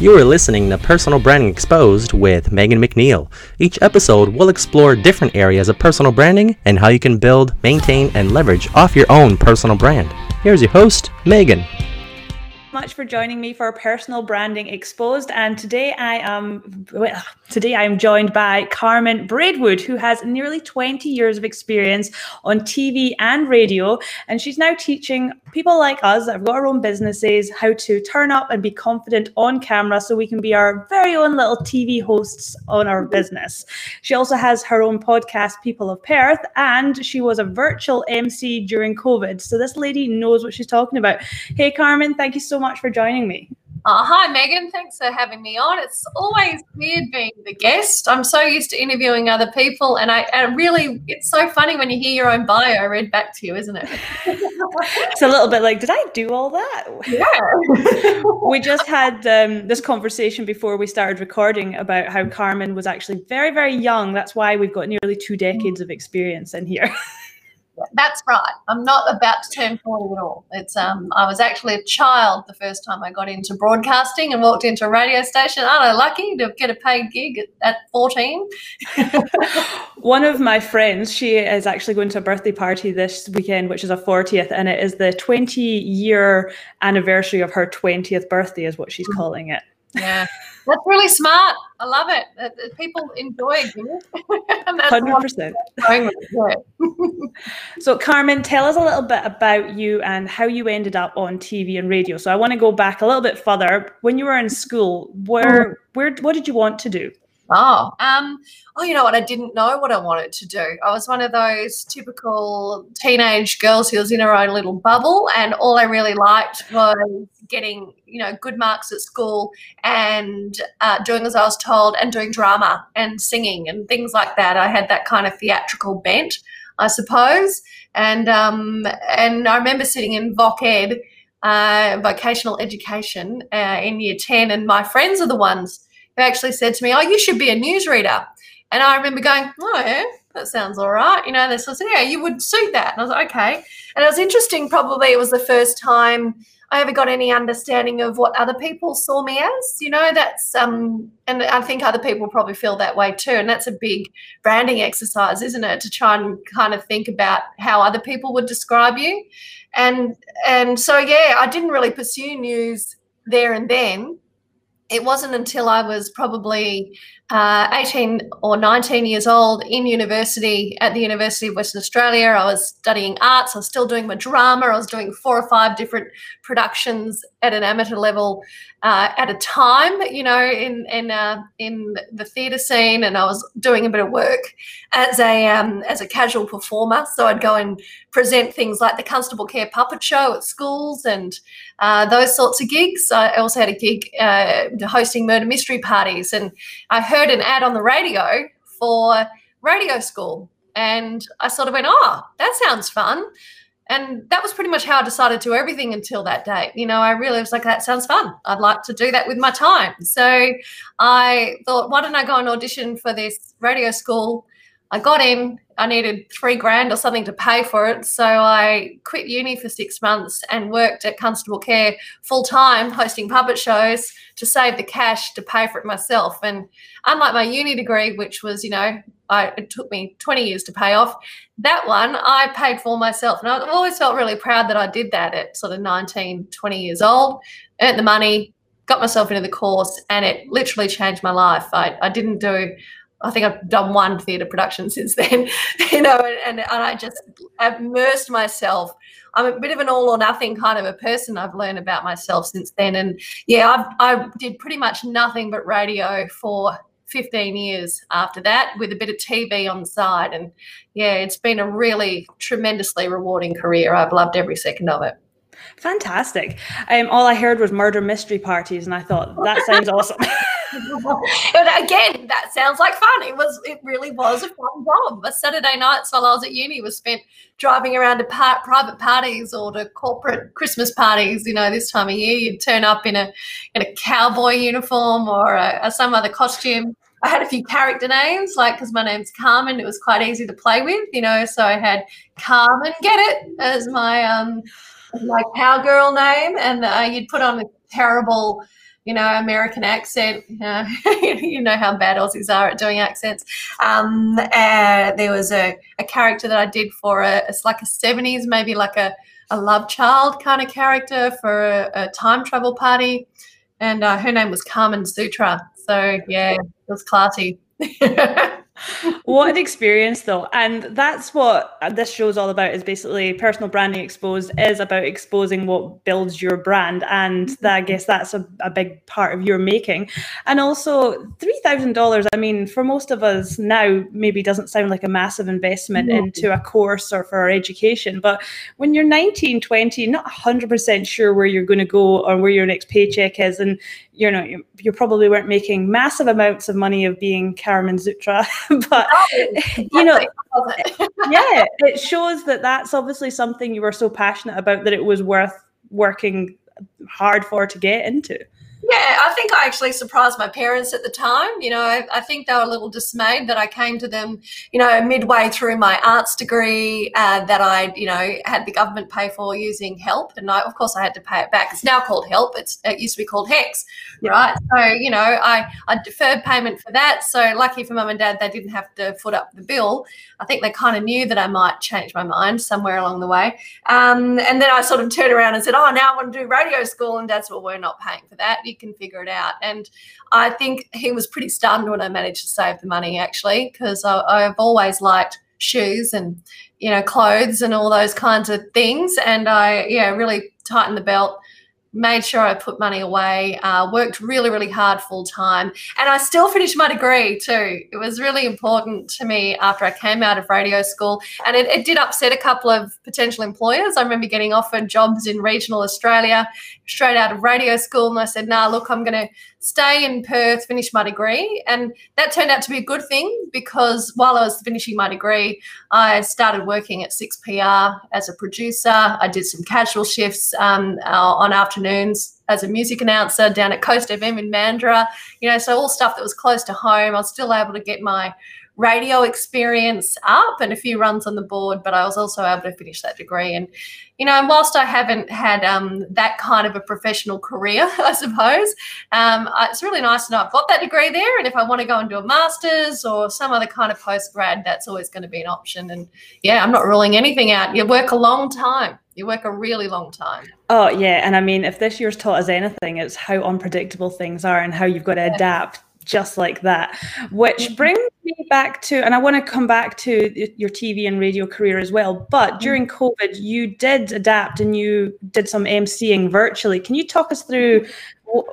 You are listening to Personal Branding Exposed with Megan McNeil. Each episode will explore different areas of personal branding and how you can build, maintain, and leverage off your own personal brand. Here's your host, Megan much for joining me for Personal Branding Exposed. And today I am well, today I am joined by Carmen Braidwood, who has nearly 20 years of experience on TV and radio. And she's now teaching people like us that have got our own businesses how to turn up and be confident on camera so we can be our very own little TV hosts on our business. She also has her own podcast, People of Perth, and she was a virtual MC during COVID. So this lady knows what she's talking about. Hey Carmen, thank you so much much for joining me. Uh, hi, Megan. Thanks for having me on. It's always weird being the guest. I'm so used to interviewing other people, and I really, it's so funny when you hear your own bio read back to you, isn't it? it's a little bit like, did I do all that? Yeah. we just had um, this conversation before we started recording about how Carmen was actually very, very young. That's why we've got nearly two decades of experience in here. That's right. I'm not about to turn 40 at all. It's um I was actually a child the first time I got into broadcasting and walked into a radio station. Aren't I lucky to get a paid gig at, at 14? One of my friends, she is actually going to a birthday party this weekend, which is a 40th, and it is the 20 year anniversary of her 20th birthday, is what she's mm. calling it. Yeah. That's really smart. I love it. People enjoy it. Hundred percent. So, Carmen, tell us a little bit about you and how you ended up on TV and radio. So, I want to go back a little bit further. When you were in school, where, mm. where, what did you want to do? Oh, um, oh, you know what? I didn't know what I wanted to do. I was one of those typical teenage girls who was in her own little bubble, and all I really liked was getting, you know, good marks at school and uh, doing as I was told, and doing drama and singing and things like that. I had that kind of theatrical bent, I suppose, and um, and I remember sitting in Voc Ed, uh, vocational education, uh, in year ten, and my friends are the ones who actually said to me, Oh, you should be a newsreader. And I remember going, Oh, yeah, that sounds all right. You know, they said, Yeah, you would suit that. And I was like, Okay. And it was interesting, probably it was the first time I ever got any understanding of what other people saw me as. You know, that's um and I think other people probably feel that way too. And that's a big branding exercise, isn't it? To try and kind of think about how other people would describe you. And and so yeah, I didn't really pursue news there and then it wasn't until I was probably uh, 18 or 19 years old in university at the University of Western Australia. I was studying arts. I was still doing my drama. I was doing four or five different productions at an amateur level uh, at a time, you know, in in uh, in the theatre scene, and I was doing a bit of work as a um, as a casual performer. So I'd go and present things like the Constable Care puppet show at schools and uh, those sorts of gigs. I also had a gig uh, hosting murder mystery parties, and I heard an ad on the radio for radio school, and I sort of went, "Oh, that sounds fun." And that was pretty much how I decided to everything until that day. You know, I really was like, that sounds fun. I'd like to do that with my time. So I thought, why don't I go and audition for this radio school? I got in, I needed three grand or something to pay for it. So I quit uni for six months and worked at Constable Care full time, hosting puppet shows to save the cash to pay for it myself. And unlike my uni degree, which was, you know, I, it took me 20 years to pay off. That one I paid for myself. And I've always felt really proud that I did that at sort of 19, 20 years old, earned the money, got myself into the course, and it literally changed my life. I, I didn't do, I think I've done one theatre production since then, you know, and, and I just immersed myself. I'm a bit of an all or nothing kind of a person. I've learned about myself since then. And yeah, I've, I did pretty much nothing but radio for 15 years after that with a bit of TV on the side. And yeah, it's been a really tremendously rewarding career. I've loved every second of it. Fantastic. Um, all I heard was murder mystery parties, and I thought that sounds awesome. and again, that sounds like fun. It was. It really was a fun job. A Saturday nights while I was at uni was spent driving around to par- private parties or to corporate Christmas parties. You know, this time of year, you'd turn up in a in a cowboy uniform or a, a some other costume. I had a few character names, like because my name's Carmen, it was quite easy to play with, you know. So I had Carmen, get it, as my um my cowgirl name, and uh, you'd put on a terrible you know, American accent. You know, how bad Aussies are at doing accents. Um, uh, there was a, a character that I did for a, it's like a 70s, maybe like a, a love child kind of character for a, a time travel party. And uh, her name was Carmen Sutra. So, yeah, it was classy. what an experience though. And that's what this show is all about is basically personal branding exposed is about exposing what builds your brand. And mm-hmm. that, i guess that's a, a big part of your making. And also $3000 i mean for most of us now maybe doesn't sound like a massive investment into a course or for our education. But when you're 19 20 not 100% sure where you're going to go or where your next paycheck is. And you know you, you, probably weren't making massive amounts of money of being Carmen Sutra, but you know, yeah, it shows that that's obviously something you were so passionate about that it was worth working hard for to get into. Yeah, I think I actually surprised my parents at the time. You know, I, I, think they were a little dismayed that I came to them, you know, midway through my arts degree uh, that I, you know, had the government pay for using HELP. And I, of course, I had to pay it back. It's now called HELP. It's, it used to be called yeah. right? So, you know, I, I deferred payment for that. So, lucky for mum and dad, they didn't have to foot up the bill. I think they kind of knew that I might change my mind somewhere along the way. Um, and then I sort of turned around and said, oh, now I want to do radio school. And dad's, well, we're not paying for that you can figure it out. And I think he was pretty stunned when I managed to save the money actually, because I've always liked shoes and you know clothes and all those kinds of things. And I yeah really tightened the belt made sure I put money away, uh, worked really, really hard full time, and I still finished my degree too. It was really important to me after I came out of radio school, and it, it did upset a couple of potential employers. I remember getting offered jobs in regional Australia straight out of radio school, and I said, "Nah, look, I'm going to stay in Perth, finish my degree. And that turned out to be a good thing because while I was finishing my degree, I started working at 6PR as a producer. I did some casual shifts um, uh, on afternoons as a music announcer down at Coast FM in Mandurah. You know, so all stuff that was close to home. I was still able to get my radio experience up and a few runs on the board, but I was also able to finish that degree. And, you know, whilst I haven't had um, that kind of a professional career, I suppose, um, it's really nice to know I've got that degree there. And if I want to go and do a master's or some other kind of post grad, that's always going to be an option. And yeah, I'm not ruling anything out. You work a long time. You work a really long time. Oh, yeah. And I mean, if this year's taught us anything, it's how unpredictable things are and how you've got to yeah. adapt just like that. Which mm-hmm. brings me back to, and I want to come back to your TV and radio career as well. But mm-hmm. during COVID, you did adapt and you did some emceeing virtually. Can you talk us through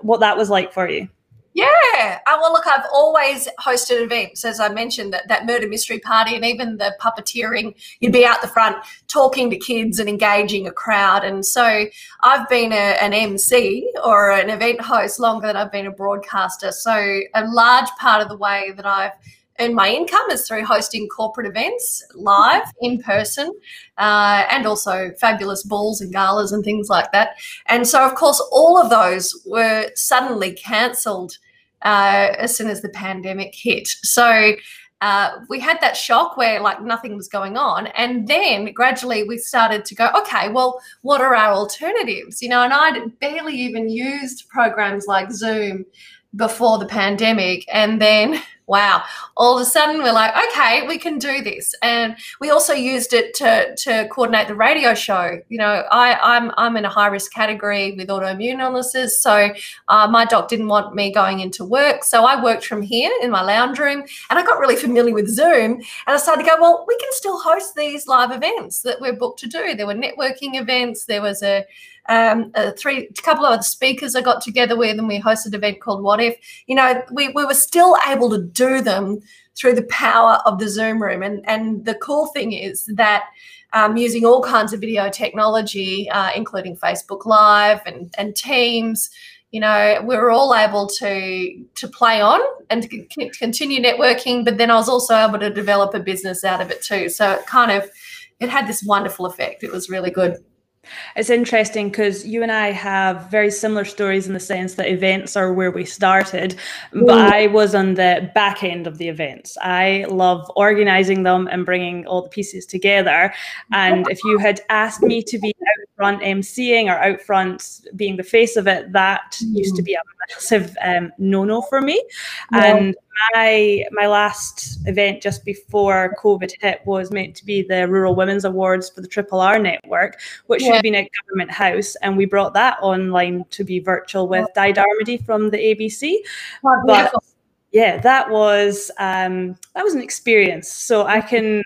what that was like for you? Yeah. Well, look, I've always hosted events, as I mentioned, that, that murder mystery party and even the puppeteering. You'd be out the front talking to kids and engaging a crowd. And so I've been a, an MC or an event host longer than I've been a broadcaster. So a large part of the way that I've earned my income is through hosting corporate events live in person uh, and also fabulous balls and galas and things like that. And so, of course, all of those were suddenly cancelled uh, as soon as the pandemic hit. So, uh, we had that shock where like nothing was going on and then gradually we started to go okay well what are our alternatives you know and i'd barely even used programs like zoom before the pandemic and then wow all of a sudden we're like okay we can do this. And we also used it to to coordinate the radio show. You know i i'm i'm in a high risk category with autoimmune illnesses so uh, my doc didn't want me going into work so i worked from here in my lounge room and i got really familiar with zoom and i started to go well we can still host these live events that we're booked to do. There were networking events there was a um, a three, a couple of other speakers I got together with, and we hosted an event called What If. You know, we, we were still able to do them through the power of the Zoom room. And, and the cool thing is that um, using all kinds of video technology, uh, including Facebook Live and, and Teams, you know, we were all able to to play on and to continue networking. But then I was also able to develop a business out of it too. So it kind of it had this wonderful effect. It was really good. It's interesting because you and I have very similar stories in the sense that events are where we started, but mm. I was on the back end of the events. I love organizing them and bringing all the pieces together. And if you had asked me to be out front emceeing or out front being the face of it, that mm. used to be a massive um, no-no for me. Yeah. And my my last event just before COVID hit was meant to be the Rural Women's Awards for the Triple R Network, which yeah. should have been at Government House, and we brought that online to be virtual with Di Darmody from the ABC. Oh, but yeah, that was um, that was an experience. So I can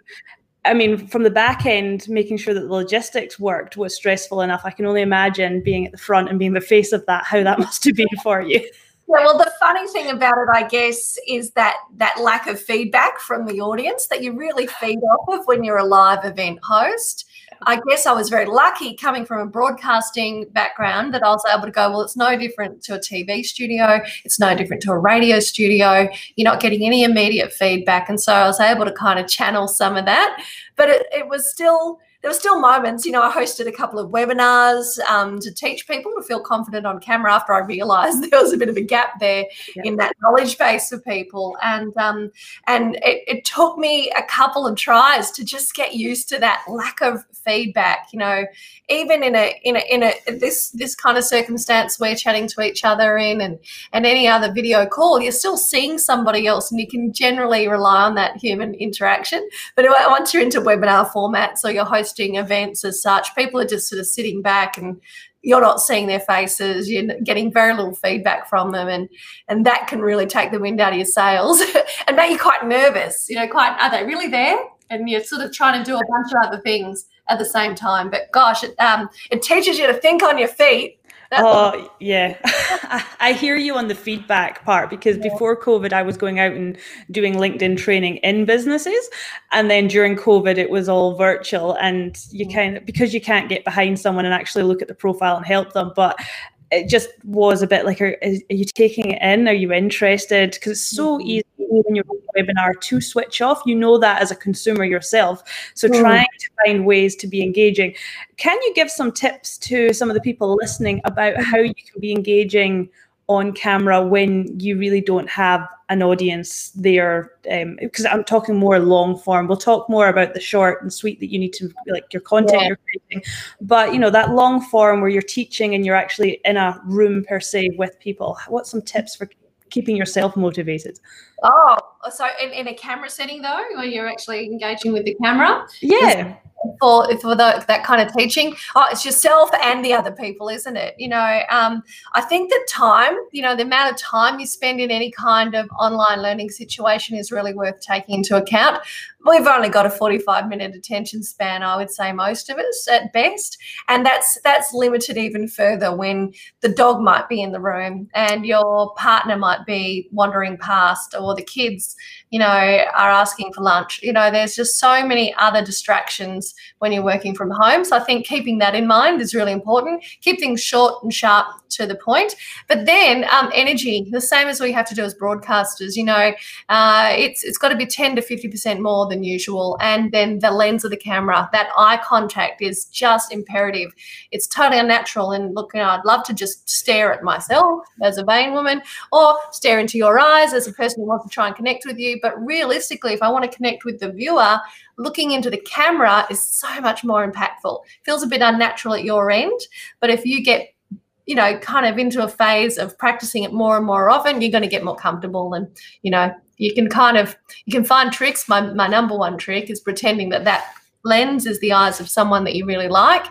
I mean, from the back end, making sure that the logistics worked was stressful enough. I can only imagine being at the front and being the face of that, how that must have been for you. Yeah, well, the funny thing about it, I guess, is that that lack of feedback from the audience that you really feed off of when you're a live event host. I guess I was very lucky coming from a broadcasting background that I was able to go, well, it's no different to a TV studio. It's no different to a radio studio. You're not getting any immediate feedback. And so I was able to kind of channel some of that. But it, it was still there were still moments, you know, I hosted a couple of webinars um, to teach people to feel confident on camera after I realized there was a bit of a gap there yeah. in that knowledge base for people. And um, and it, it took me a couple of tries to just get used to that lack of feedback, you know, even in a in a in a this this kind of circumstance we're chatting to each other in and and any other video call, you're still seeing somebody else and you can generally rely on that human interaction. But once you're into webinar format, so you're hosting hosting events as such. People are just sort of sitting back and you're not seeing their faces you're getting very little feedback from them and and that can really take the wind out of your sails and make you quite nervous you know quite are they really there and you're sort of trying to do a bunch of other things at the same time but gosh it, um, it teaches you to think on your feet oh yeah i hear you on the feedback part because yeah. before covid i was going out and doing linkedin training in businesses and then during covid it was all virtual and you mm. kind of because you can't get behind someone and actually look at the profile and help them but it just was a bit like are, are you taking it in are you interested because it's so mm-hmm. When you're on a webinar to switch off. You know that as a consumer yourself. So mm. trying to find ways to be engaging. Can you give some tips to some of the people listening about how you can be engaging on camera when you really don't have an audience there? Because um, i'm talking more long form. We'll talk more about the short and sweet that you need to like your content yeah. you're creating. But you know that long form where you're teaching and you're actually in a room per se with people what's some tips for keeping yourself motivated. Oh so in, in a camera setting though where you're actually engaging with the camera? Yeah. For for the, that kind of teaching? Oh it's yourself and the other people isn't it? You know um, i think the time you know the amount of time you spend in any kind of online learning situation is really worth taking into account we've only got a 45 minute attention span i would say most of us at best. And that's that's limited even further when the dog might be in the room and your partner might be wandering past or the kids you know are asking for lunch. You know there's just so many other distractions when you're working from home. So i think keeping that in mind is really important. Keep things short and sharp to the point. But then um, energy the same as we have to do as broadcasters you know uh, it's it's got to be 10 to 50 percent more than usual. And then the lens of the camera, that eye contact is just imperative. It's totally unnatural. And look, you know, I'd love to just stare at myself as a vain woman or stare into your eyes as a person who wants to try and connect with you. But realistically, if I want to connect with the viewer, looking into the camera is so much more impactful. Feels a bit unnatural at your end. But if you get you know, kind of into a phase of practicing it more and more often, you're going to get more comfortable and, you know, you can kind of you can find tricks. My, my number one trick is pretending that that lens is the eyes of someone that you really like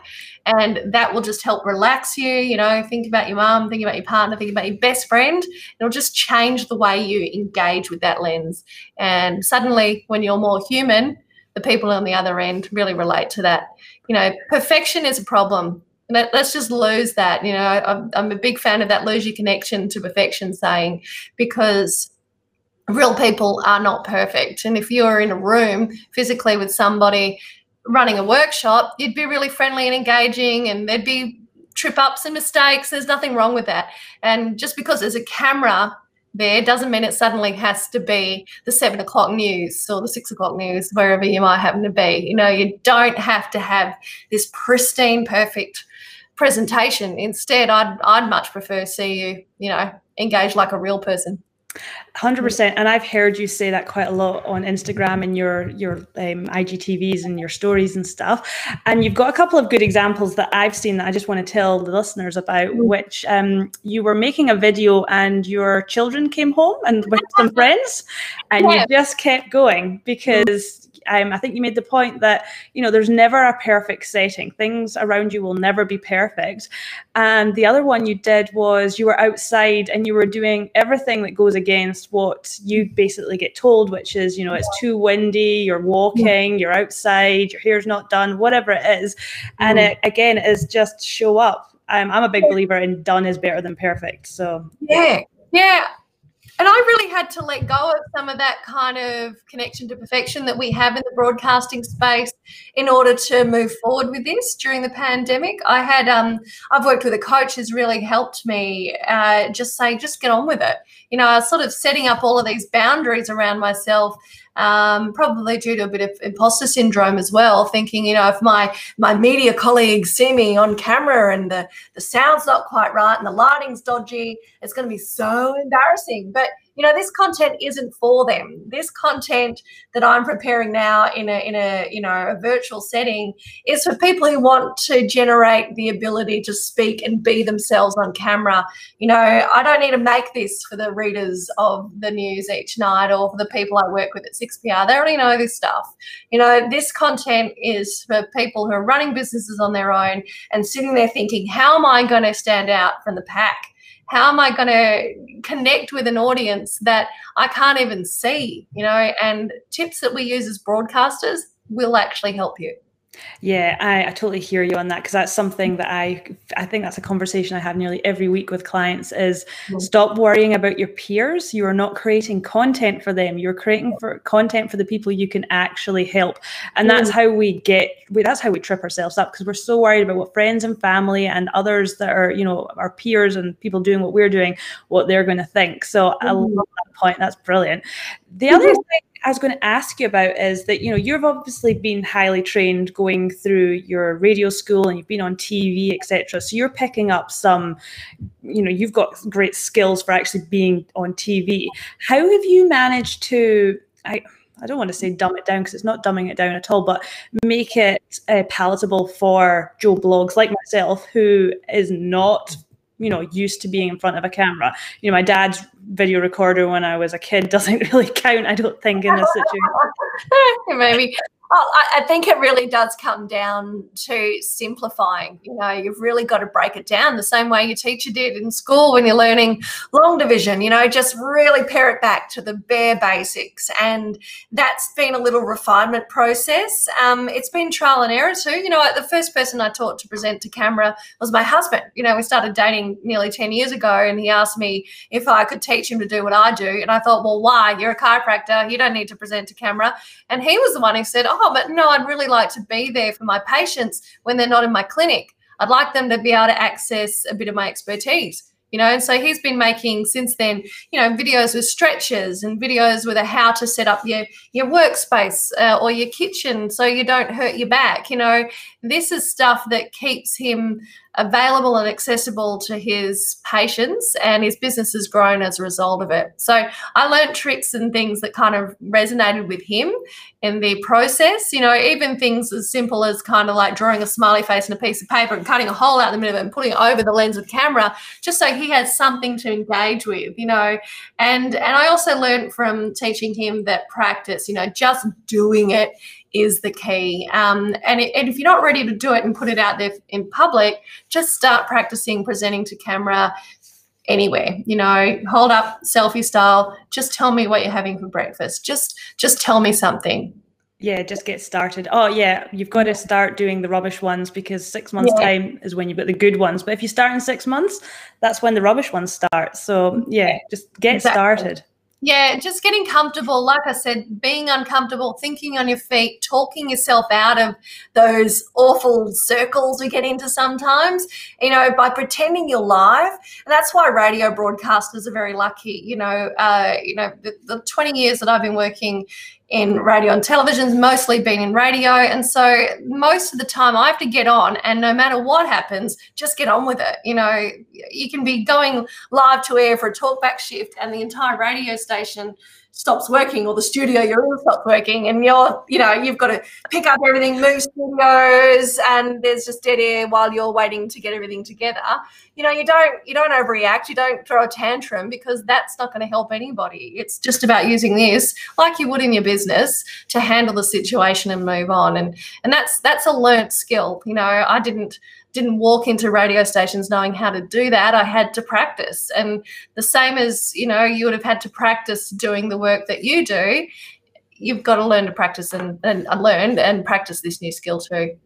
and that will just help relax you you know think about your mom think about your partner think about your best friend. It'll just change the way you engage with that lens. And suddenly when you're more human the people on the other end really relate to that. You know perfection is a problem. Let's just lose that you know. I'm, I'm a big fan of that lose your connection to perfection saying because real people are not perfect. And if you're in a room physically with somebody running a workshop, you'd be really friendly and engaging, and there'd be trip ups and mistakes. There's nothing wrong with that. And just because there's a camera there doesn't mean it suddenly has to be the seven o'clock news or the six o'clock news, wherever you might happen to be. You know, you don't have to have this pristine, perfect presentation. Instead, I'd I'd much prefer see you, you know, engage like a real person. Hundred percent, and I've heard you say that quite a lot on Instagram and your your um, IGTVs and your stories and stuff. And you've got a couple of good examples that I've seen that I just want to tell the listeners about. Mm. Which um, you were making a video and your children came home and with some friends, and yeah. you just kept going because um, I think you made the point that you know there's never a perfect setting. Things around you will never be perfect. And the other one you did was you were outside and you were doing everything that goes against what you basically get told, which is you know it's too windy, you're walking, you're outside, your hair's not done, whatever it is. And mm. it again is just show up. I'm I'm a big believer in done is better than perfect. So yeah, yeah and I really had to let go of some of that kind of connection to perfection that we have in the broadcasting space in order to move forward with this during the pandemic. I had, um, I've worked with a coach who's really helped me uh, just say, just get on with it. You know, I was sort of setting up all of these boundaries around myself um, probably due to a bit of imposter syndrome as well, thinking, you know, if my my media colleagues see me on camera and the, the sound's not quite right and the lighting's dodgy, it's going to be so embarrassing. But you know this content isn't for them. This content that i'm preparing now in a in a you know a virtual setting is for people who want to generate the ability to speak and be themselves on camera. You know i don't need to make this for the readers of the news each night or for the people i work with at 6pr they already know this stuff. You know this content is for people who are running businesses on their own and sitting there thinking how am i going to stand out from the pack how am I going to connect with an audience that I can't even see? You know, and tips that we use as broadcasters will actually help you. Yeah, I, I totally hear you on that because that's something that I I think that's a conversation I have nearly every week with clients is mm-hmm. stop worrying about your peers. You are not creating content for them. You're creating for content for the people you can actually help. And that's how we get we, that's how we trip ourselves up because we're so worried about what friends and family and others that are, you know, our peers and people doing what we're doing, what they're going to think. So mm-hmm. I love that point. That's brilliant. The other thing I was going to ask you about is that you know you've obviously been highly trained going through your radio school and you've been on TV etc. So you're picking up some, you know, you've got great skills for actually being on TV. How have you managed to? I, I don't want to say dumb it down because it's not dumbing it down at all, but make it uh, palatable for Joe Bloggs like myself, who is not you know used to being in front of a camera. You know my dad's video recorder when i was a kid doesn't really count i don't think in this situation. Maybe Oh, I, think it really does come down to simplifying. You know, you've really got to break it down the same way your teacher did in school when you're learning long division. You know, just really pare it back to the bare basics, and that's been a little refinement process. Um, it's been trial and error too. You know, the first person I taught to present to camera was my husband. You know, we started dating nearly ten years ago, and he asked me if I could teach him to do what I do, and I thought, well, why? You're a chiropractor. You don't need to present to camera. And he was the one who said, oh oh, but no, I'd really like to be there for my patients when they're not in my clinic. I'd like them to be able to access a bit of my expertise you know and so he's been making since then you know videos with stretches and videos with a how to set up your your workspace uh, or your kitchen so you don't hurt your back you know this is stuff that keeps him available and accessible to his patients and his business has grown as a result of it. So i learned tricks and things that kind of resonated with him in the process. You know even things as simple as kind of like drawing a smiley face in a piece of paper and cutting a hole out the middle of it and putting it over the lens of the camera just so he has something to engage with you know. And and i also learned from teaching him that practice you know just doing it is the key. Um, and, it, and if you're not ready to do it and put it out there in public, just start practicing presenting to camera anywhere you know hold up selfie style. Just tell me what you're having for breakfast. Just just tell me something. Yeah just get started. Oh yeah you've got to start doing the rubbish ones because six months yeah. time is when you've got the good ones. But if you start in six months that's when the rubbish ones start. So yeah just get exactly. started yeah, just getting comfortable. Like I said, being uncomfortable, thinking on your feet, talking yourself out of those awful circles we get into sometimes, you know, by pretending you're live. And that's why radio broadcasters are very lucky. You know, uh, you know, the, the 20 years that I've been working in radio and television, mostly been in radio. And so most of the time I have to get on and no matter what happens, just get on with it. You know, you can be going live to air for a talkback shift and the entire radio station stops working or the studio you're in stops working and you're you know you've got to pick up everything move studios and there's just dead air while you're waiting to get everything together. You know you don't you don't overreact you don't throw a tantrum because that's not going to help anybody. It's just about using this like you would in your business to handle the situation and move on. And and that's that's a learnt skill. You know i didn't didn't walk into radio stations knowing how to do that. I had to practice. And the same as, you know, you would have had to practice doing the work that you do, you've got to learn to practice and, and, learn and practice this new skill too.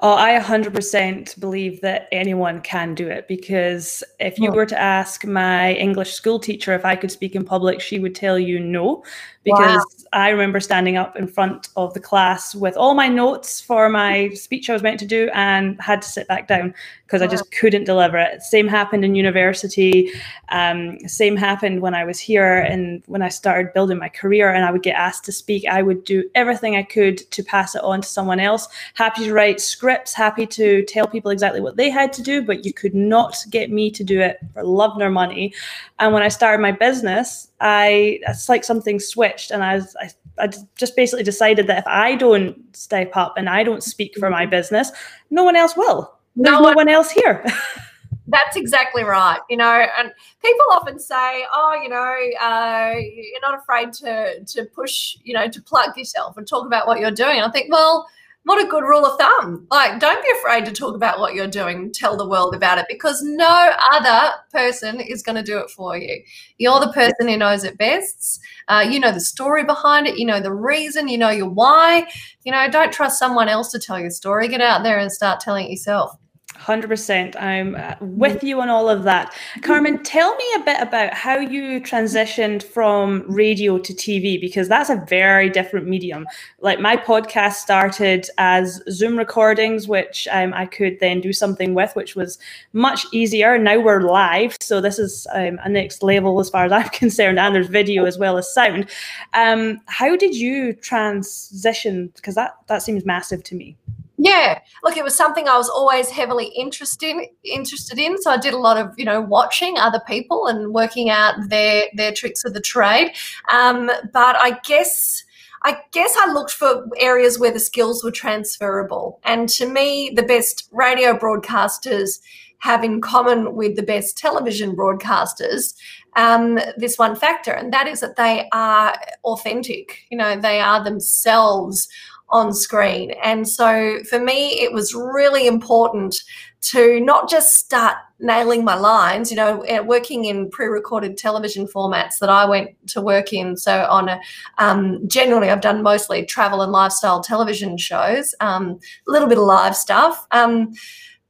Oh, I 100% believe that anyone can do it because if you hmm. were to ask my English school teacher if I could speak in public, she would tell you no because wow. I remember standing up in front of the class with all my notes for my speech I was meant to do and had to sit back down because wow. I just couldn't deliver it. Same happened in university. Um, same happened when I was here and when I started building my career and I would get asked to speak. I would do everything I could to pass it on to someone else. Happy to write scripts, happy to tell people exactly what they had to do, but you could not get me to do it for love nor money. And when I started my business, I it's like something switched, and I was I, I just basically decided that if I don't step up and I don't speak for my business, no one else will. There's no, no one else here. That's exactly right. You know, and people often say, "Oh, you know, uh, you're not afraid to to push, you know, to plug yourself and talk about what you're doing." And I think, well, what a good rule of thumb. Like, don't be afraid to talk about what you're doing, tell the world about it, because no other person is going to do it for you. You're the person who knows it best. Uh, you know the story behind it, you know the reason, you know your why. You know, don't trust someone else to tell your story. Get out there and start telling it yourself. 100%. I'm uh, with you on all of that. Carmen, tell me a bit about how you transitioned from radio to TV because that's a very different medium. Like my podcast started as Zoom recordings, which um, I could then do something with, which was much easier. Now we're live. So this is um, a next level as far as I'm concerned. And there's video as well as sound. Um, how did you transition? Because that, that seems massive to me. Yeah, look, it was something I was always heavily interested in, interested in. So I did a lot of you know watching other people and working out their their tricks of the trade. Um, but I guess. I guess I looked for areas where the skills were transferable. And to me, the best radio broadcasters have in common with the best television broadcasters um, this one factor, and that is that they are authentic. You know, they are themselves on screen. And so for me, it was really important to not just start nailing my lines, you know, working in pre-recorded television formats that I went to work in. So on a, um, generally, I've done mostly travel and lifestyle television shows, um, a little bit of live stuff. Um,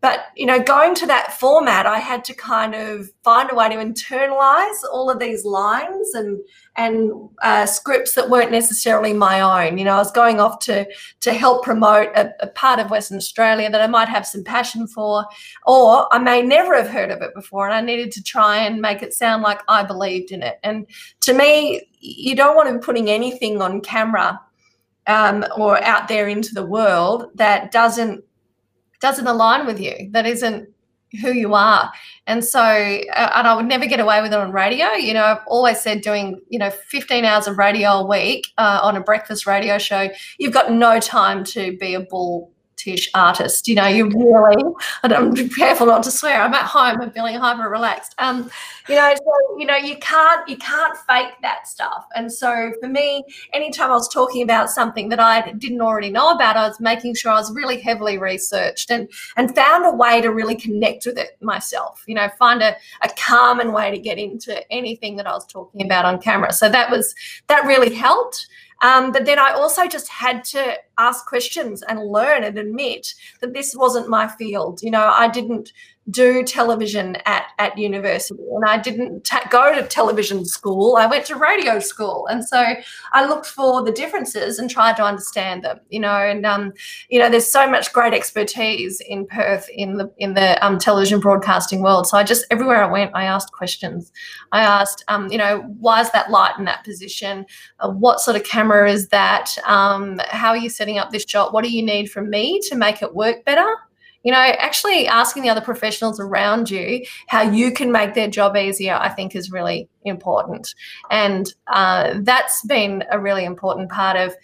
but you know going to that format i had to kind of find a way to internalize all of these lines and and uh, scripts that weren't necessarily my own. You know i was going off to to help promote a, a, part of western australia that i might have some passion for or i may never have heard of it before and i needed to try and make it sound like i believed in it. And to me you don't want to be putting anything on camera um, or out there into the world that doesn't doesn't align with you, that isn't who you are. And so, uh, and I would never get away with it on radio. You know, I've always said doing, you know, 15 hours of radio a week uh, on a breakfast radio show, you've got no time to be a bull artist. You know, you really, I'm careful not to swear. I'm at home. I'm feeling hyper relaxed. Um, you know, so you know, you can't you can't fake that stuff. And so for me, anytime I was talking about something that I didn't already know about, I was making sure I was really heavily researched and and found a way to really connect with it myself. You know, find a, a calm way to get into anything that I was talking about on camera. So that was that really helped. Um, but then I also just had to ask questions and learn and admit that this wasn't my field. You know, I didn't do television at, at university and I didn't ta- go to television school. I went to radio school. And so I looked for the differences and tried to understand them, you know, and, um, you know, there's so much great expertise in Perth in the, in the um, television broadcasting world. So I just, everywhere I went, I asked questions. I asked, um, you know, why is that light in that position? Uh, what sort of camera is that? Um, how are you setting up this shot? What do you need from me to make it work better? you know, actually asking the other professionals around you how you can make their job easier, I think is really important. And uh, that's been a really important part of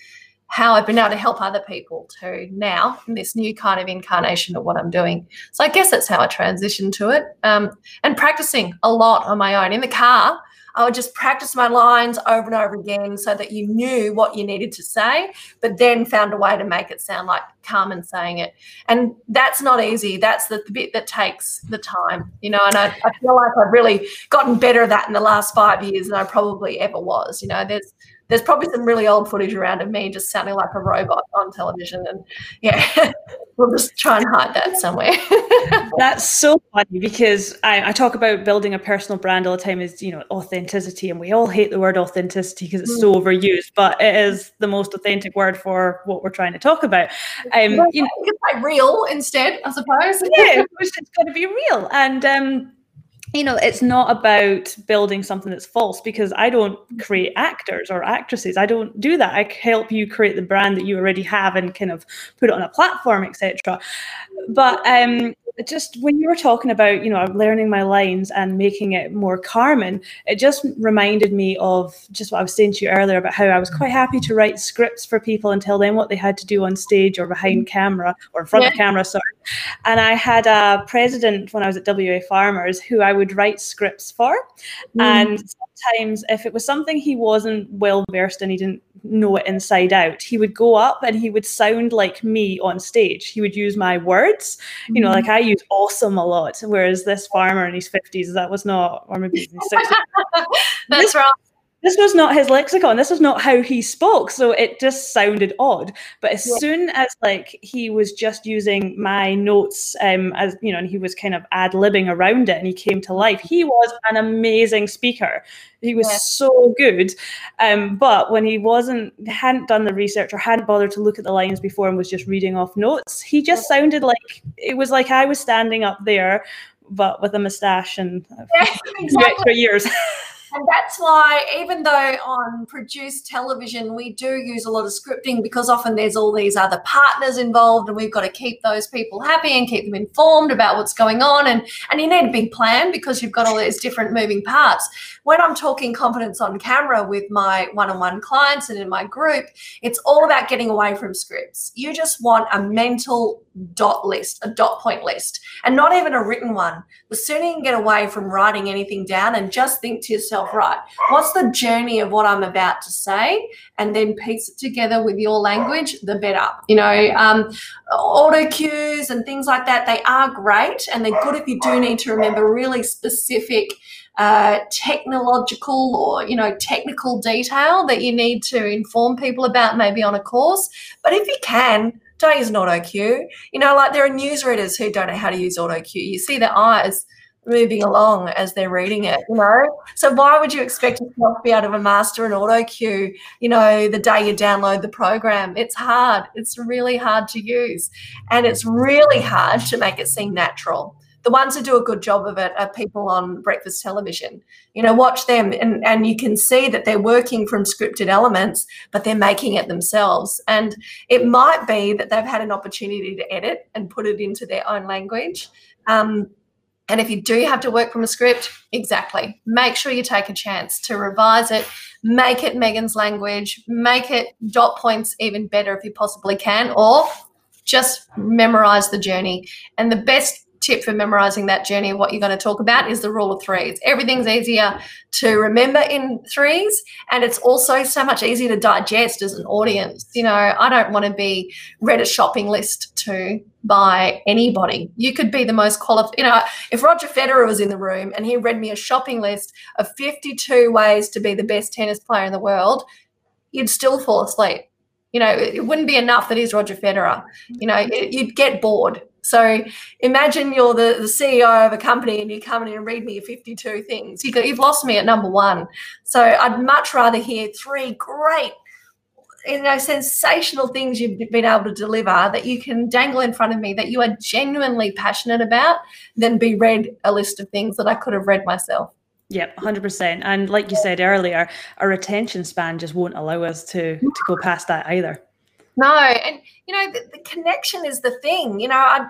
how I've been able to help other people too now in this new kind of incarnation of what I'm doing. So I guess that's how I transitioned to it. Um, and practicing a lot on my own in the car. I would just practice my lines over and over again so that you knew what you needed to say, but then found a way to make it sound like Carmen saying it. And that's not easy. That's the, bit that takes the time, you know. And I, I feel like I've really gotten better at that in the last five years than I probably ever was. You know, there's there's probably some really old footage around of me just sounding like a robot on television. And yeah, we'll just try and hide that somewhere. That's so funny because I, I, talk about building a personal brand all the time is, you know, authenticity. And we all hate the word authenticity because it's mm. so overused, but it is the most authentic word for what we're trying to talk about. Um, you know, could say real instead, I suppose. yeah, it's got to be real. And, um, you know, it's not about building something that's false because I don't create actors or actresses. I don't do that. I help you create the brand that you already have and kind of put it on a platform, etc. But um, just when you were talking about, you know, learning my lines and making it more Carmen, it just reminded me of just what I was saying to you earlier about how I was quite happy to write scripts for people and tell them what they had to do on stage or behind camera or in front yeah. of camera, sorry. And I had a president when I was at WA Farmers who I would write scripts for. Mm. And sometimes if it was something he wasn't well versed in, he didn't know it inside out, he would go up and he would sound like me on stage. He would use my words. You know, like I use awesome a lot, whereas this farmer in his 50s, that was not, or maybe his 60s. That's this, right this was not his lexicon this was not how he spoke so it just sounded odd but as yeah. soon as like he was just using my notes um as you know and he was kind of ad-libbing around it and he came to life he was an amazing speaker he was yeah. so good um but when he wasn't hadn't done the research or hadn't bothered to look at the lines before and was just reading off notes he just sounded like it was like i was standing up there but with a mustache and yeah, exactly. extra years And that's why, even though on produced television, we do use a lot of scripting because often there's all these other partners involved, and we've got to keep those people happy and keep them informed about what's going on. And, and you need a big plan because you've got all these different moving parts. When I'm talking confidence on camera with my one on one clients and in my group, it's all about getting away from scripts. You just want a mental dot list, a dot point list, and not even a written one. The sooner you can get away from writing anything down and just think to yourself, right. What's the journey of what I'm about to say? And then piece it together with your language, the better. You know, um, auto cues and things like that, they are great and they're good if you do need to remember really specific uh, technological or you know technical detail that you need to inform people about maybe on a course but if you can don't use an auto cue you know like there are newsreaders who don't know how to use auto cue you see their eyes moving along as they're reading it, you know? So why would you expect yourself to be able to master an auto cue, you know, the day you download the program? It's hard. It's really hard to use. And it's really hard to make it seem natural. The ones who do a good job of it are people on breakfast television. You know, watch them and, and you can see that they're working from scripted elements, but they're making it themselves. And it might be that they've had an opportunity to edit and put it into their own language. Um, and if you do have to work from a script, exactly. Make sure you take a chance to revise it, make it Megan's language, make it dot points even better if you possibly can, or just memorize the journey. And the best tip for memorizing that journey of what you're going to talk about is the rule of threes. Everything's easier to remember in threes, and it's also so much easier to digest as an audience. You know, I don't want to be read a shopping list to by anybody. You could be the most qualified. You know, if Roger Federer was in the room and he read me a shopping list of 52 ways to be the best tennis player in the world, you'd still fall asleep. You know, it wouldn't be enough that he's Roger Federer. You know, you'd get bored So imagine you're the, the CEO of a company and you come in and read me 52 things. You you've lost me at number one. So I'd much rather hear three great, you know, sensational things you've been able to deliver that you can dangle in front of me that you are genuinely passionate about than be read a list of things that I could have read myself. Yep, 100%. And like you said earlier, our attention span just won't allow us to, to go past that either. No, and you know the, the, connection is the thing. You know,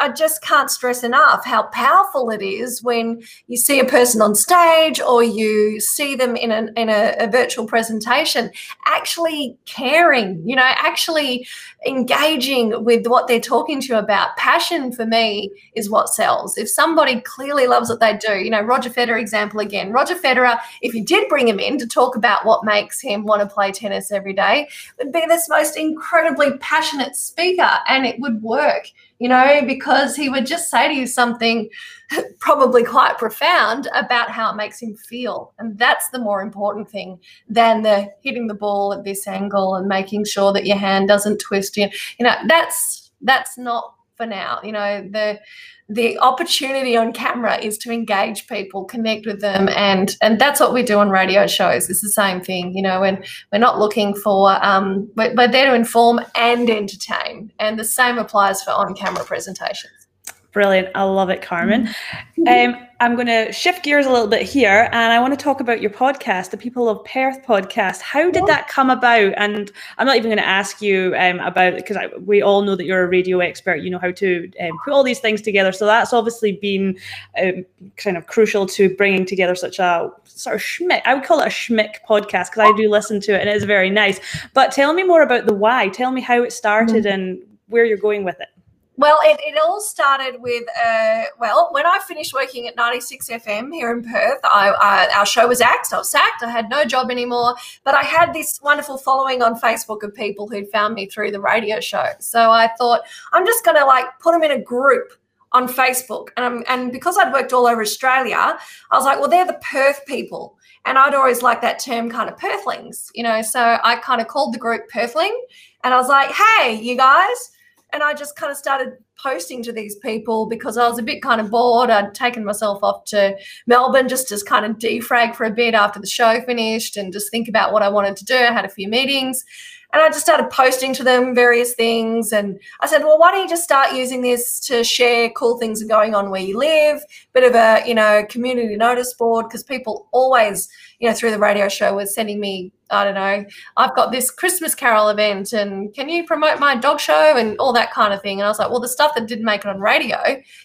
I just can't stress enough how powerful it is when you see a person on stage or you see them in a in a, a virtual presentation, actually caring. You know, actually engaging with what they're talking to you about. Passion for me is what sells. If somebody clearly loves what they do, you know, Roger Federer example again. Roger Federer, if you did bring him in to talk about what makes him want to play tennis every day, would be this most incredibly passionate speaker and it would work, you know, because he would just say to you something probably quite profound about how it makes him feel. And that's the more important thing than the hitting the ball at this angle and making sure that your hand doesn't twist you. You know, that's that's not for now. You know, the the opportunity on camera is to engage people, connect with them, and and that's what we do on radio shows. It's the same thing, you know. And we're not looking for um, we're, we're there to inform and entertain, and the same applies for on-camera presentations. Brilliant. I love it, Carmen. Um, I'm going to shift gears a little bit here and I want to talk about your podcast, the People of Perth podcast. How did that come about? And I'm not even going to ask you um, about it because we all know that you're a radio expert. You know how to um, put all these things together. So that's obviously been um, kind of crucial to bringing together such a sort of schmick. I would call it a schmick podcast because I do listen to it and it's very nice. But tell me more about the why. Tell me how it started mm-hmm. and where you're going with it. Well, it, it all started with, uh, well, when I finished working at 96 FM here in Perth, I, I, our show was axed. I was sacked. I had no job anymore. But I had this wonderful following on Facebook of people who'd found me through the radio show. So I thought, I'm just going to like put them in a group on Facebook. And, and because I'd worked all over Australia, I was like, well, they're the Perth people. And I'd always like that term kind of Perthlings, you know. So I kind of called the group Perthling. And I was like, hey, you guys and I just kind of started posting to these people because I was a bit kind of bored. I'd taken myself off to Melbourne just to kind of defrag for a bit after the show finished and just think about what I wanted to do. I had a few meetings and I just started posting to them various things. And I said, well, why don't you just start using this to share cool things going on where you live? Bit of a, you know, community notice board because people always, you know, through the radio show were sending me I don't know, I've got this Christmas Carol event and can you promote my dog show and all that kind of thing. And I was like, well, the stuff that didn't make it on radio,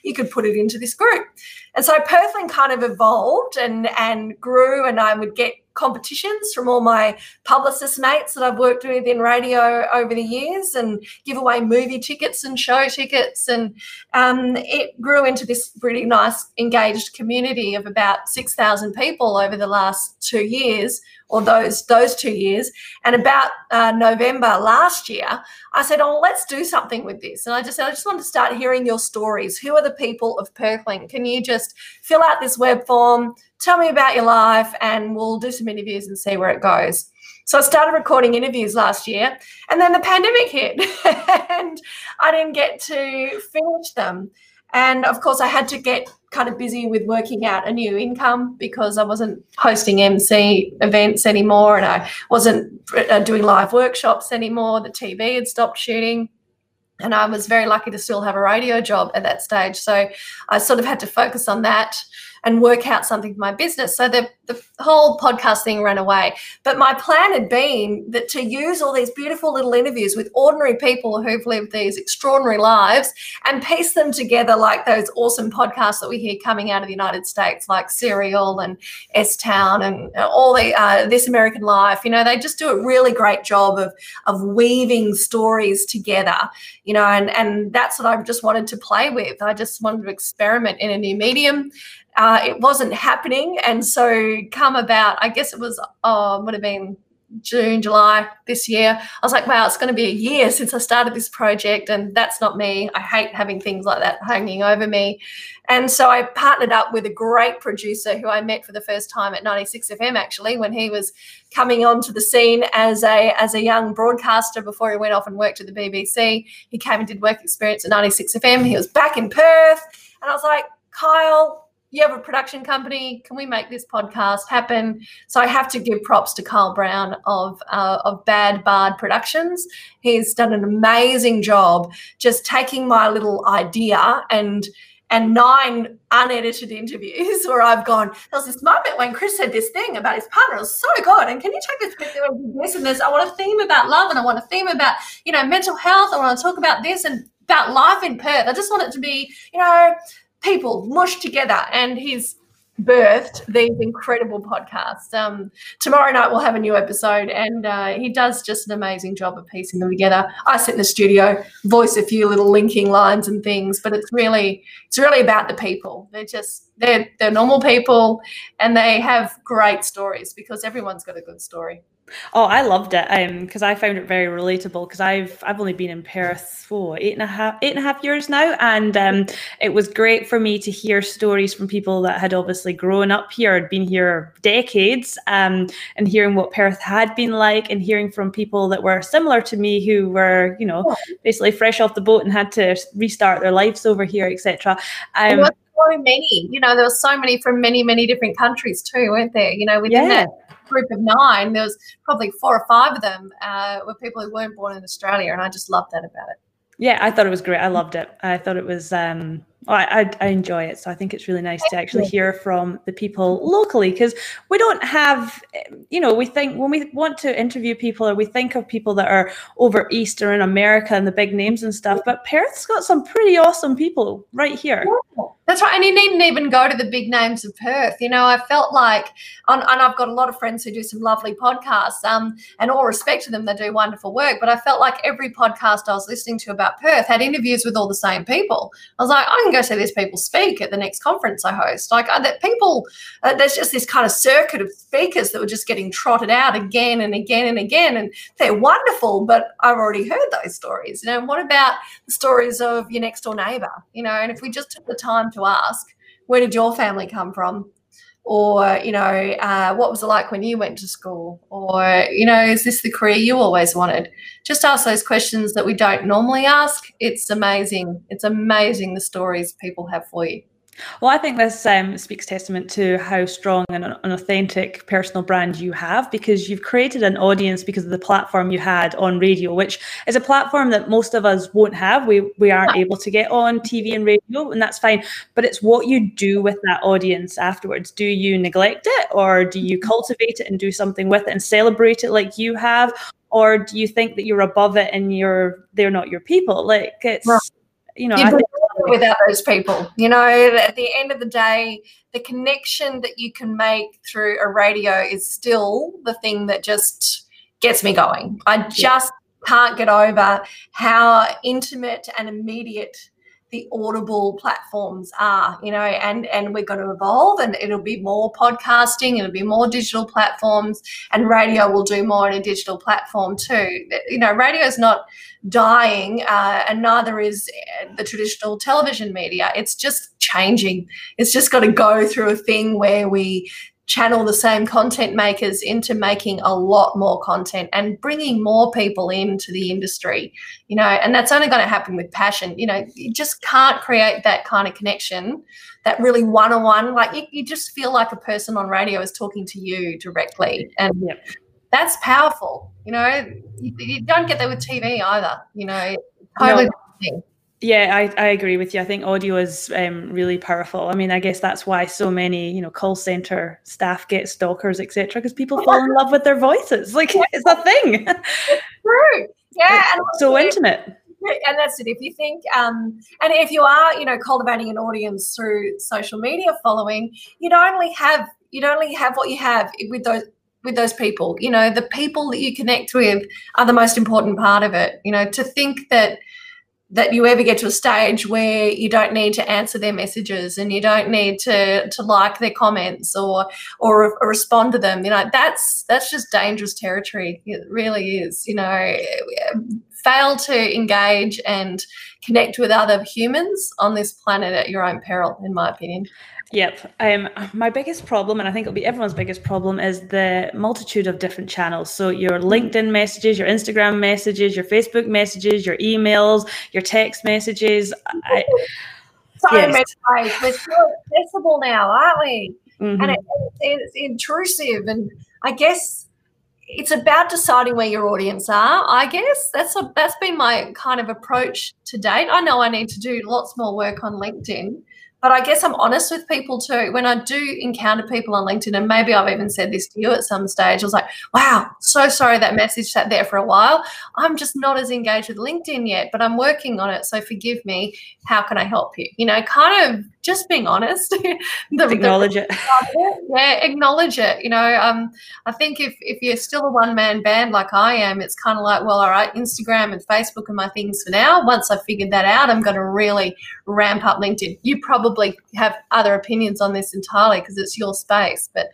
you could put it into this group. And so Perthling kind of evolved and, and grew, and I would get competitions from all my publicist mates that I've worked with in radio over the years and give away movie tickets and show tickets. And um, it grew into this really nice, engaged community of about 6,000 people over the last two years or those those two years. And about uh, November last year, I said, "Oh, let's do something with this." And I just said, "I just want to start hearing your stories. Who are the people of Perthling? Can you just fill out this web form? Tell me about your life, and we'll do some interviews and see where it goes." So I started recording interviews last year, and then the pandemic hit, and I didn't get to finish them. And of course, I had to get kind of busy with working out a new income because I wasn't hosting MC events anymore and I wasn't uh, doing live workshops anymore. The TV had stopped shooting. And I was very lucky to still have a radio job at that stage. So I sort of had to focus on that and work out something for my business. So the, the whole podcast thing ran away. But my plan had been that to use all these beautiful little interviews with ordinary people who've lived these extraordinary lives and piece them together like those awesome podcasts that we hear coming out of the United States, like Serial and S Town and all the uh, This American Life. You know, they just do a really great job of of weaving stories together. You know, and and that's what I just wanted to play with. I just wanted to experiment in a new medium uh, it wasn't happening. And so, come about, I guess it was, oh, would have been June, July this year. I was like, wow, it's going to be a year since I started this project. And that's not me. I hate having things like that hanging over me. And so I partnered up with a great producer who I met for the first time at 96 FM, actually, when he was coming onto the scene as a as a young broadcaster before he went off and worked at the BBC. He came and did work experience at 96 FM. He was back in Perth. And I was like, Kyle, you have a production company. Can we make this podcast happen? So I have to give props to Kyle Brown of uh, of Bad Bard Productions. He's done an amazing job just taking my little idea and and nine unedited interviews where I've gone, there was this moment when Chris said this thing about his partner. It was so good. And can you take this this and this? I want a theme about love and I want a theme about, you know, mental health. I want to talk about this and about life in Perth. I just want it to be, you know, people mushed together and he's birthed these incredible podcasts. Um, tomorrow night we'll have a new episode, and uh, he does just an amazing job of piecing them together. I sit in the studio, voice a few little linking lines and things, but it's really it's really about the people. They're just they're they're normal people, and they have great stories because everyone's got a good story. Oh, I loved it because um, I found it very relatable because I've I've only been in Perth for eight and a half eight and a half years now, and um, it was great for me to hear stories from people that had obviously grown up here, had been here decades, um, and hearing what Perth had been like, and hearing from people that were similar to me who were you know basically fresh off the boat and had to restart their lives over here, etc. Um, so many, you know, there were so many from many many different countries too, weren't there? You know, within yeah. that group of nine, there was probably four or five of them uh, were people who weren't born in Australia, and I just loved that about it. Yeah, I thought it was great. I loved it. I thought it was um, I, I, I, enjoy it. So I think it's really nice to actually hear from the people locally because we don't have, you know, we think when we want to interview people or we think of people that are over East or in America and the big names and stuff, but Perth's got some pretty awesome people right here. That's right. And you needn't even go to the big names of Perth. You know, I felt like, and, and I've got a lot of friends who do some lovely podcasts, um, and all respect to them, they do wonderful work. But I felt like every podcast I was listening to about Perth had interviews with all the same people. I was like, I can go see these people speak at the next conference I host. Like uh, that people, uh, there's just this kind of circuit of speakers that were just getting trotted out again and again and again, and they're wonderful. But I've already heard those stories. You know, what about the stories of your next door neighbour? You know, and if we just took the time to ask, where did your family come from? Or you know uh, what was it like when you went to school? Or you know is this the career you always wanted? Just ask those questions that we don't normally ask. It's amazing. It's amazing the stories people have for you well, I think this um, speaks testament to how strong and an authentic personal brand you have because you've created an audience because of the platform you had on radio, which is a platform that most of us won't have. We we aren't able to get on TV and radio, and that's fine. But it's what you do with that audience afterwards. Do you neglect it, or do you cultivate it and do something with it and celebrate it like you have, or do you think that you're above it and you're they're not your people? Like it's you know, think- without those people. You know, at the end of the day, the connection that you can make through a radio is still the thing that just gets me going. I just yeah. can't get over how intimate and immediate the audible platforms are you know and and we're going to evolve and it'll be more podcasting it'll be more digital platforms and radio will do more in a digital platform too. You know radio is not dying uh, and neither is the traditional television media. It's just changing. It's just got to go through a thing where we channel the same content makers into making a lot more content and bringing more people into the industry you know and that's only going to happen with passion you know you just can't create that kind of connection that really one-on-one like you, you just feel like a person on radio is talking to you directly and yep. that's powerful you know you, you, don't get that with tv either you know totally no. Yeah, I, I agree with you. I think audio is um, really powerful. I mean, I guess that's why so many, you know, call center staff get stalkers, etc., because people fall in love with their voices. Like it's a thing. It's true. Yeah, and so intimate. And that's it. If you think, um, and if you are, you know, cultivating an audience through social media following, you'd only have you'd only have what you have with those with those people. You know, the people that you connect with are the most important part of it. You know, to think that that you ever get to a stage where you don't need to answer their messages and you don't need to to like their comments or or, or respond to them you know that's that's just dangerous territory. It really is you know fail to engage and connect with other humans on this planet at your own peril in my opinion Yep. Um, my biggest problem, and I think it'll be everyone's biggest problem, is the multitude of different channels. So your LinkedIn messages, your Instagram messages, your Facebook messages, your emails, your text messages. I, so yes. many ways. We're so accessible now, aren't we? Mm-hmm. And it, it's intrusive. And I guess it's about deciding where your audience are. I guess that's a, that's been my kind of approach to date. I know I need to do lots more work on LinkedIn but I guess I'm honest with people too. When I do encounter people on LinkedIn, and maybe I've even said this to you at some stage, I was like, wow, so sorry that message sat there for a while. I'm just not as engaged with LinkedIn yet, but I'm working on it. So forgive me. How can I help you? You know, kind of just being honest. the, acknowledge the, it. Yeah, acknowledge it. You know, um, I think if, if you're still a one man band like I am, it's kind of like, well, all right, Instagram and Facebook are my things for now. Once I've figured that out, I'm going to really ramp up LinkedIn. You probably have other opinions on this entirely because it's your space, but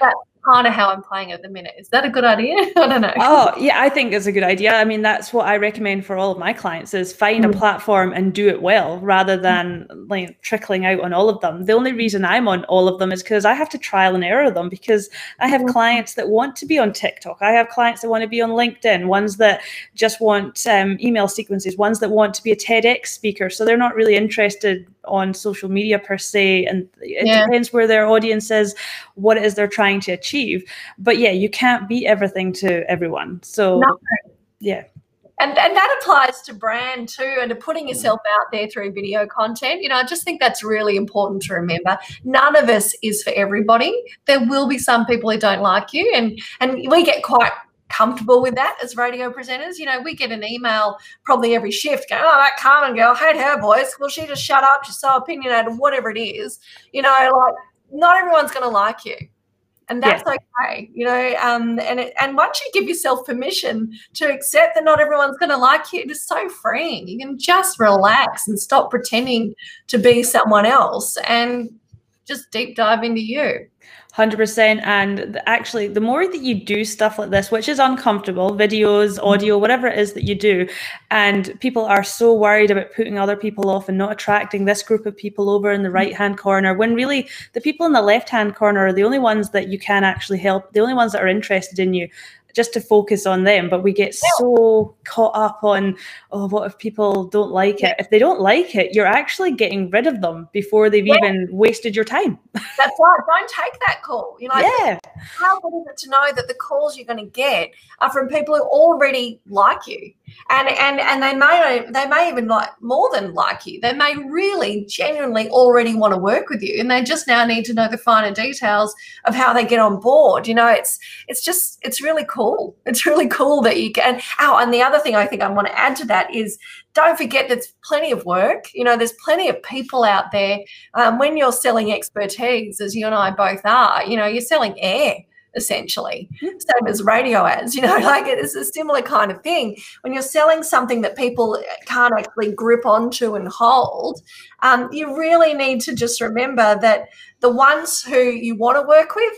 that kind of how I'm playing at the minute. Is that a good idea? I don't know. Oh, yeah, I think it's a good idea. I mean, that's what I recommend for all of my clients is find mm. a platform and do it well rather than like trickling out on all of them. The only reason I'm on all of them is because I have to trial and error them because I have mm. clients that want to be on TikTok. I have clients that want to be on LinkedIn, ones that just want um, email sequences, ones that want to be a TEDx speaker. So they're not really interested on social media per se and it yeah. depends where their audience is what it is they're trying to achieve. But yeah you can't be everything to everyone. So no. yeah. And, and that applies to brand too and to putting yourself out there through video content. You know i just think that's really important to remember. None of us is for everybody. There will be some people who don't like you and and we get quite comfortable with that as radio presenters. You know, we get an email probably every shift going, oh, that Carmen girl, hate her voice. Well, she just shut up. She's so opinionated, whatever it is. You know, like not everyone's going to like you. And that's okay, you know. Um, and it, and once you give yourself permission to accept that not everyone's going to like you, it is so freeing. You can just relax and stop pretending to be someone else, and just deep dive into you. 100% and actually the more that you do stuff like this which is uncomfortable videos audio whatever it is that you do and people are so worried about putting other people off and not attracting this group of people over in the mm-hmm. right hand corner when really the people in the left hand corner are the only ones that you can actually help the only ones that are interested in you just to focus on them. But we get so caught up on, oh, what if people don't like it? If they don't like it, you're actually getting rid of them before they've yeah. even wasted your time. That's right. Don't take that call. You know, yeah. how good is it to know that the calls you're going to get are from people who already like you? And and and they may they may even like more than like you. They may really genuinely already want to work with you and they just now need to know the finer details of how they get on board you know? It's it's just it's really cool. It's really cool that you can oh and the other thing i think i want to add to that is don't forget there's plenty of work you know there's plenty of people out there. Um, when you're selling expertise as you and i both are you know you're selling air essentially. Same as radio ads, you know, like it's a similar kind of thing. When you're selling something that people can't actually grip onto and hold, um, you really need to just remember that the ones who you want to work with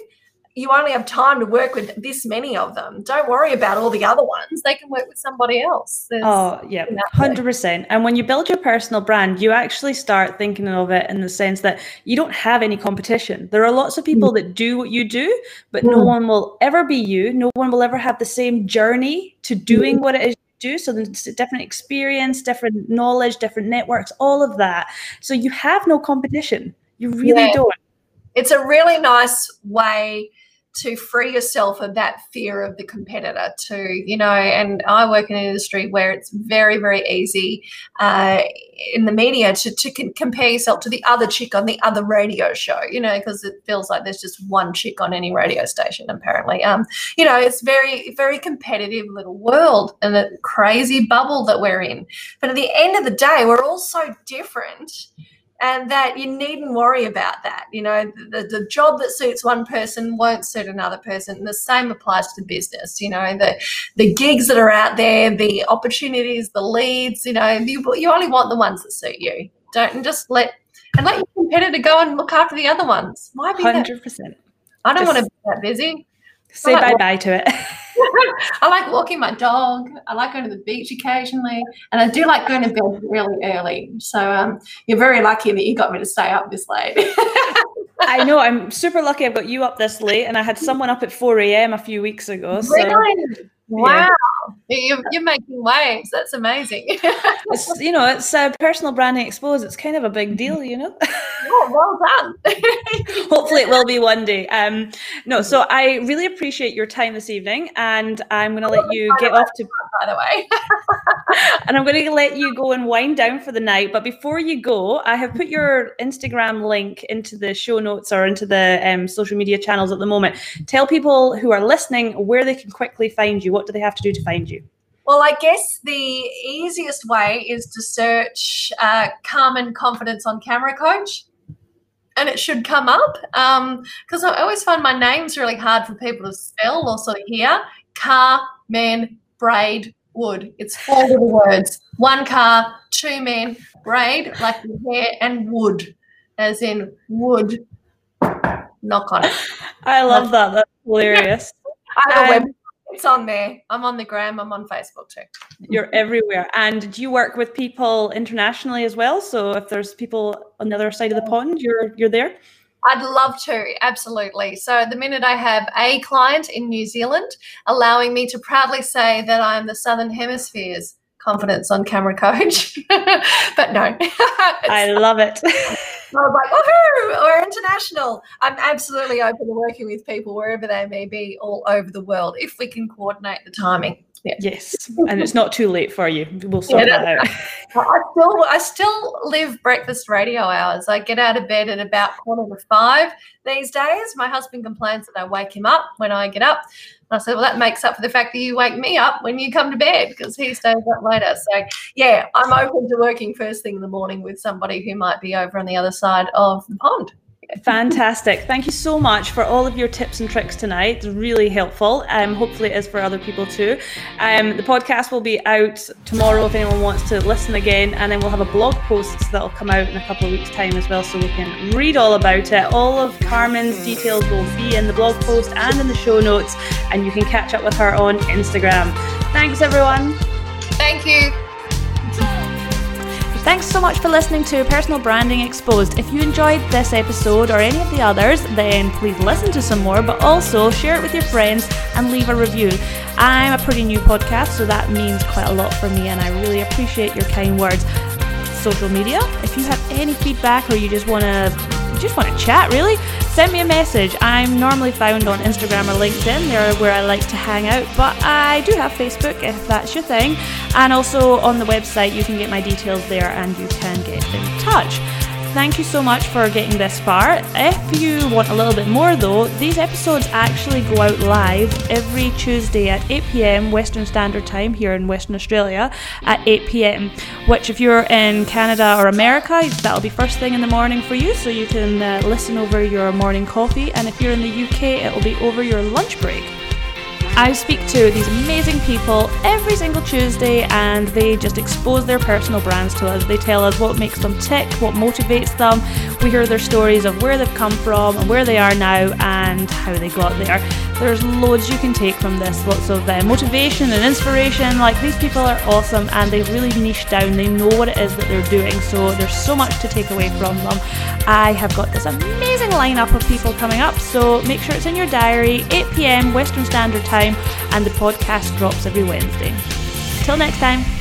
you only have time to work with this many of them. Don't worry about all the other ones. They can work with somebody else. There's, oh, yeah, 100%. And when you build your personal brand, you actually start thinking of it in the sense that you don't have any competition. There are lots of people mm. that do what you do, but mm. no one will ever be you. No one will ever have the same journey to doing mm. what it is you do. So there's a different experience, different knowledge, different networks, all of that. So you have no competition. You really yeah. don't. It's a really nice way to free yourself of that fear of the competitor too you know and i work in an industry where it's very very easy uh, in the media to, to compare yourself to the other chick on the other radio show you know because it feels like there's just one chick on any radio station apparently. Um you know it's very very competitive little world and a crazy bubble that we're in. But at the end of the day we're all so different and that you needn't worry about that. You know, the, the job that suits one person won't suit another person. And the same applies to business. You know, the the gigs that are out there, the opportunities, the leads. You know, you, you only want the ones that suit you. Don't just let and let your competitor go and look after the other ones. Why be hundred percent? I don't just want to be that busy. Say bye bye to it. I like walking my dog. I like going to the beach occasionally, and I do like going to bed really early. So um, you're very lucky that you got me to stay up this late. I know. I'm super lucky. I've got you up this late, and I had someone up at 4 a.m. a few weeks ago. So. Really? Wow. Yeah. You're, you're making waves. That's amazing. it's, you know, it's uh, personal branding exposed. It's kind of a big deal, you know? oh, well done. Hopefully it will be one day. Um, no, so I really appreciate your time this evening and I'm going to let you get off to, by the way, and I'm going to let you go and wind down for the night. But before you go, I have put your Instagram link into the show notes or into the um, social media channels at the moment. Tell people who are listening where they can quickly find you what do they have to do to find you? Well, I guess the easiest way is to search uh, Carmen Confidence on Camera Coach and it should come up because um, I always find my name's really hard for people to spell or sort of hear. Car, man, braid, wood. It's four little words. One car, two men, braid, like hair, and wood, as in wood. Knock on it. I love that. That's hilarious. I have a web it's on there. I'm on the gram. I'm on Facebook too. You're everywhere. And do you work with people internationally as well? So if there's people on the other side of the pond, you're you're there. I'd love to, absolutely. So, the minute I have a client in New Zealand allowing me to proudly say that I'm the Southern Hemisphere's confidence on camera coach, but no. I love it. I was like, woohoo, we're international. I'm absolutely open to working with people wherever they may be all over the world if we can coordinate the timing. Yeah. Yes, and it's not too late for you. We'll sort yeah, that out. I still, I still live breakfast radio hours. I get out of bed at about quarter to five these days. My husband complains that I wake him up when I get up. I said, well, that makes up for the fact that you wake me up when you come to bed because he stays up later. So, yeah, I'm open to working first thing in the morning with somebody who might be over on the other side of the pond. Fantastic. Thank you so much for all of your tips and tricks tonight. It's really helpful. Um, hopefully, it is for other people too. Um, the podcast will be out tomorrow if anyone wants to listen again, and then we'll have a blog post that'll come out in a couple of weeks' time as well, so we can read all about it. All of Carmen's details will be in the blog post and in the show notes, and you can catch up with her on Instagram. Thanks, everyone. Thank you. Thanks so much for listening to Personal Branding Exposed. If you enjoyed this episode or any of the others, then please listen to some more, but also share it with your friends and leave a review. I'm a pretty new podcast, so that means quite a lot for me, and I really appreciate your kind words. Social media, if you have any feedback or you just want to just want to chat, really, send me a message. I'm normally found on Instagram or LinkedIn. They're where I like to hang out, but I do have Facebook if that's your thing. And also on the website, you can get my details there and you can get in touch. Thank you so much for getting this far. If you want a little bit more though, these episodes actually go out live every Tuesday at 8 pm Western Standard Time here in Western Australia at 8 pm. Which, if you're in Canada or America, that'll be first thing in the morning for you, so you can uh, listen over your morning coffee. And if you're in the UK, it'll be over your lunch break. I speak to these amazing people every single Tuesday and they just expose their personal brands to us. They tell us what makes them tick, what motivates them. We hear their stories of where they've come from and where they are now and how they got there. There's loads you can take from this, lots of uh, motivation and inspiration. Like these people are awesome and they've really niche down. They know what it is that they're doing, so there's so much to take away from them. I have got this amazing lineup of people coming up, so make sure it's in your diary, 8 pm Western Standard Time, and the podcast drops every Wednesday. Till next time.